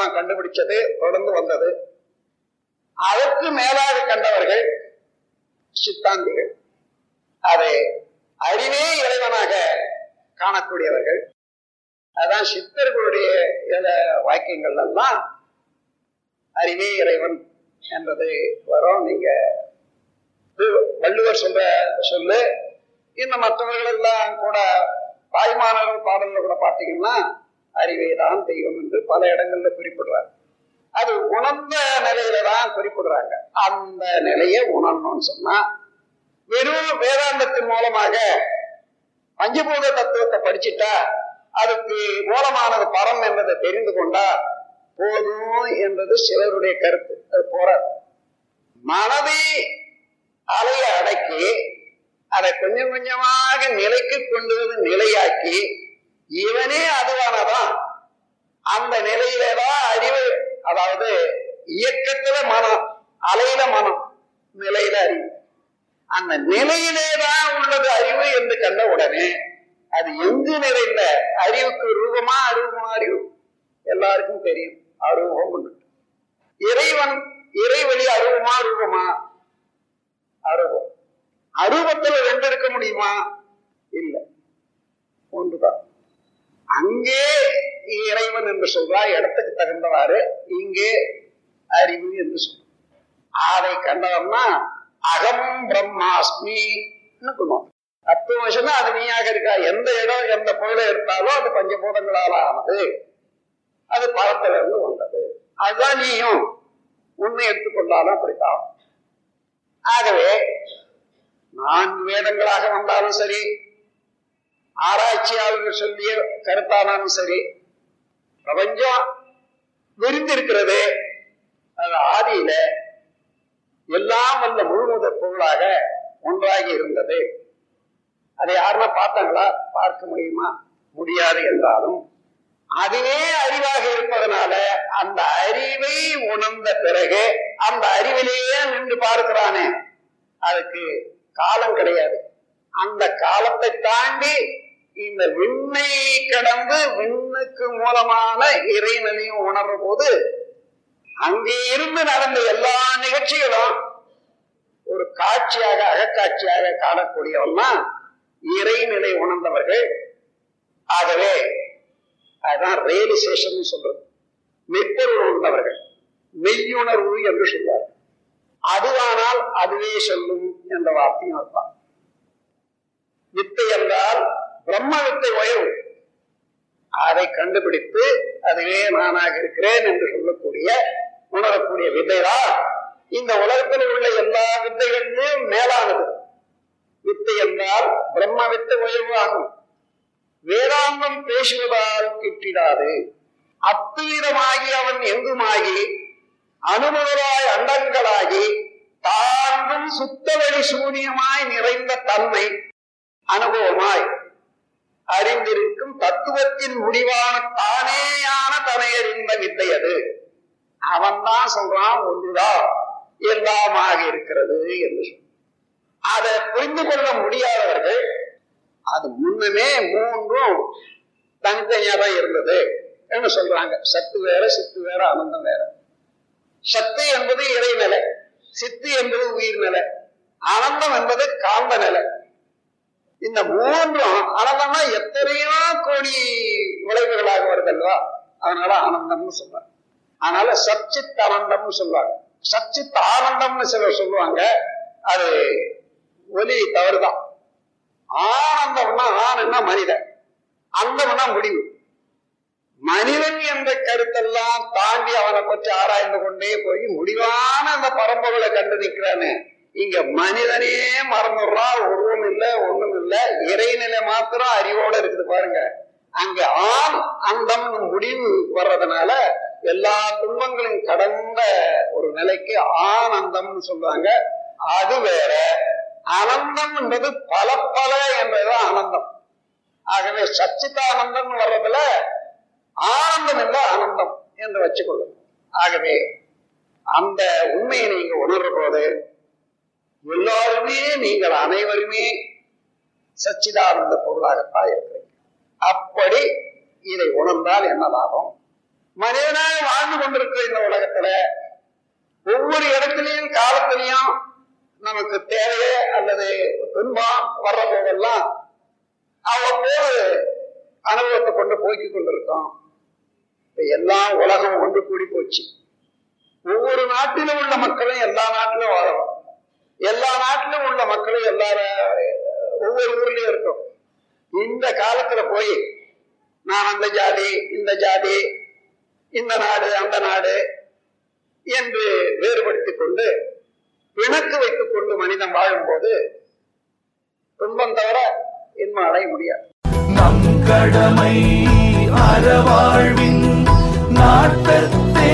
கூட்டம் கண்டுபிடிச்சது தொடர்ந்து வந்தது. அதற்கு மேலாக கண்டவர்கள் சித்தாந்திகள். அதை அறிவே இறைவனாக காணக்கூடியவர்கள். அதான் சித்தர்களுடைய வாக்கியங்கள் எல்லாம் அறிவே இறைவன் என்றது வரும். நீங்க வள்ளுவர் சொல்ற சொல்லு. இன்னும் மற்றவர்கள் எல்லாம் கூட தாய்மானவர் பாடல்கள் கூட பார்த்தீங்கன்னா அறிவை தான் தெய்வம் என்று பல இடங்கள்ல குறிப்பிடுறாங்க அது உணர்ந்த நிலையில தான் குறிப்பிடுறாங்க. அந்த நிலையை உணரணும்னு சொன்னா வெறும் வேதாந்தத்தின் மூலமாக பஞ்சபூத தத்துவத்தை படிச்சுட்டா அதுக்கு மூலமானது பரம் என்பதை தெரிந்து கொண்டா போதும் என்பது சிலருடைய கருத்து. அது போறாது மனதை அலைய அடக்கி அதை கொஞ்சம் கொஞ்சமாக நிலைக்கு கொண்டு வந்து நிலையாக்கி இவனே அதுவானதான் அந்த நிலையிலதான் அறிவு அதாவது இயக்கத்துல மனம் அலையில மனம் நிலையில அறிவு. அந்த நிலையிலேதான் உள்ளது அறிவு என்று கண்ட உடனே அது எங்கு நிறைந்த அறிவுக்கு ரூபமா அருவமா அறிவு? எல்லாருக்கும் தெரியும். அருவம் இறைவன் இறைவழி அருவமா ரூபமா அருவம் அருவத்துல ரெண்டு இருக்க முடியுமா? இல்லை. ஒன்றுதான். அங்கே இறைவன் என்று சொல்றா இடத்துக்கு தகுந்தவாறு இங்கே அறிவு என்று சொல்ற அதை கண்டவன்னா அகம் பிரம்மாஸ்மி சொல்லுவோம் தத்துவம் அது நீயாக இருக்கா? எந்த இடம் எந்த பொருளை எடுத்தாலும் அது பஞ்சபூதங்களால் ஆனது. அது பழத்துல இருந்து வந்தது. அதுதான் நீயும். உண்மை எடுத்துக்கொண்டாலும் அப்படித்தான். ஆகவே நான்கு வேதங்களாக வந்தாலும் சரி ஆராய்ச்சியாளர்கள் சொல்லிய கருத்தானாலும் சரி பிரபஞ்சம் விரிந்திருக்கிறது. அது ஆதியில எல்லாம் வந்த முழுமுதற் பொருளாக ஒன்றாகி இருந்தது. அதை யாருன்னா பார்த்தாங்களா பார்க்க முடியுமா? முடியாது என்றாலும் அதுவே அறிவாக இருப்பதனால அந்த அறிவை உணர்ந்த பிறகு அந்த அறிவிலேயே நின்று பார்க்கிறானே. அதுக்கு காலம் கிடையாது. அந்த காலத்தை தாண்டி இந்த விண்ணை கடந்து விண்ணுக்கு மூலமான இறைநிலையும் உணர்ற போது அங்கே இருந்து நடந்த எல்லா நிகழ்ச்சிகளும் ஒரு காட்சியாக அகக்காட்சியாக காணக்கூடியவெல்லாம் இறைநிலை உணர்ந்தவர்கள். ஆகவே அதுதான் ரியலைசேஷன் சொல்றது. மெய்ப்பொருள் உணர்ந்தவர்கள். மெய்யுணர்வு என்று சொல்வார் அதுவானால் அதுவே சொல்லும் என்ற வார்த்தையும் அர்த்தம் வித்தை என்றால் பிரம்ம வித்தை அதை கண்டுபிடித்து அதுவே நானாக இருக்கிறேன் என்று சொல்லக்கூடிய உணரக்கூடிய வித்தைதான் இந்த உலகத்தில் உள்ள எல்லா வித்தைகளிலும் மேலானது. வித்தை என்றால் பிரம்ம வித்தை உயர்வு ஆகும். வேதாந்தம் பேசுவதால் கிட்டிடாது. அத்துவிதமாகி அவன் எங்குமாகி? அனுமதராய் அண்டங்களாகி தாண்டும் சுத்தவழி சூனியமாய் நிறைந்த தன்மை அனுபவமாய். அறிந்திருக்கும் தத்துவத்தின் முடிவான தானேயான தனையர் வித்தை அது. அவன் தான் சொல்றான் ஒன்றுதான் எல்லாமாக இருக்கிறது என்று அதை புரிந்து கொள்ள முடியாதவர்கள் அது முன்னமே மூன்றும் தனித்தனியா தான் இருந்தது என்று சொல்றாங்க. சத்து வேற சித்து வேற ஆனந்தம் வேற. சத்து என்பது இறைநிலை சித்து என்பது உயிர் நிலை ஆனந்தம் என்பது காந்த நிலை இந்த மூன்றும் ஆனந்தம்னா எத்தனையோ கோடி விளைவுகளாக வருதல்வா அதனால ஆனந்தம்னு சொல்றாங்க. அதனால சச்சித் ஆனந்தம்னு சொல்லுவாங்க. சச்சித் ஆனந்தம்னு சிலர் சொல்லுவாங்க. அது ஒலி தவறுதான். ஆனந்தம்னா ஆனன்னா மனிதன்? அந்தம்னா முடிவு. மனிதன் என்ற கருத்தெல்லாம் தாண்டி அவனை பற்றி ஆராய்ந்து கொண்டே போய் முடிவான அந்த பரம்பொருளை கண்டு நிற்கிறானே. இங்க மனிதனே மறந்துடுறா உருவம் இல்ல ஒண்ணும் இல்ல இறைநிலை மாத்திரம் அறிவோட இருக்குது பாருங்க. அங்க ஆண் அந்தம் முடிவு வர்றதுனால எல்லா துன்பங்களும் கடந்த ஒரு நிலைக்கு ஆனந்தம்னு சொல்றாங்க. அது வேற. ஆனந்தம் என்பது பல பல என்பதுதான் ஆனந்தம் ஆகவே சச்சிதானந்தம் வர்றதுல ஆனந்தம் என்ற ஆனந்தம் என்று வச்சுக்கொள்ளும் ஆகவே அந்த உண்மையை நீங்க உணர்ற போது எல்லாருமே நீங்கள் அனைவருமே சச்சிதானந்த பொருளாகத்தான் இருக்கிறீங்க. அப்படி இதை உணர்ந்தால் என்ன லாபம்? மனிதனாக வாழ்ந்து கொண்டிருக்கிற இந்த உலகத்துல ஒவ்வொரு இடத்துலையும் காலத்திலையும் நமக்கு தேவையே அல்லது துன்பம் வர்ற போதெல்லாம் அவ்வப்போது அனுபவத்தை கொண்டு போக்கி கொண்டிருக்கோம். இப்ப எல்லாம் உலகம் ஒன்று கூடி போச்சு. ஒவ்வொரு நாட்டிலும் உள்ள மக்களும் எல்லா நாட்டிலும் வாழணும் எல்லா நாட்டிலும் உள்ள மக்களும் எல்லா ஒவ்வொரு ஊர்லயும் இருக்கும் இந்த காலத்துல போய் நான் அந்த ஜாதி இந்த ஜாதி இந்த நாடு அந்த நாடு என்று வேறுபடுத்திக் கொண்டு பிணக்கு வைத்துக் கொண்டு மனிதன் வாழும்போது துன்பம் தவிர இன்பம் அடைய முடியாது. நம் கடமை அறவாழ்வின் நாட்டத்தே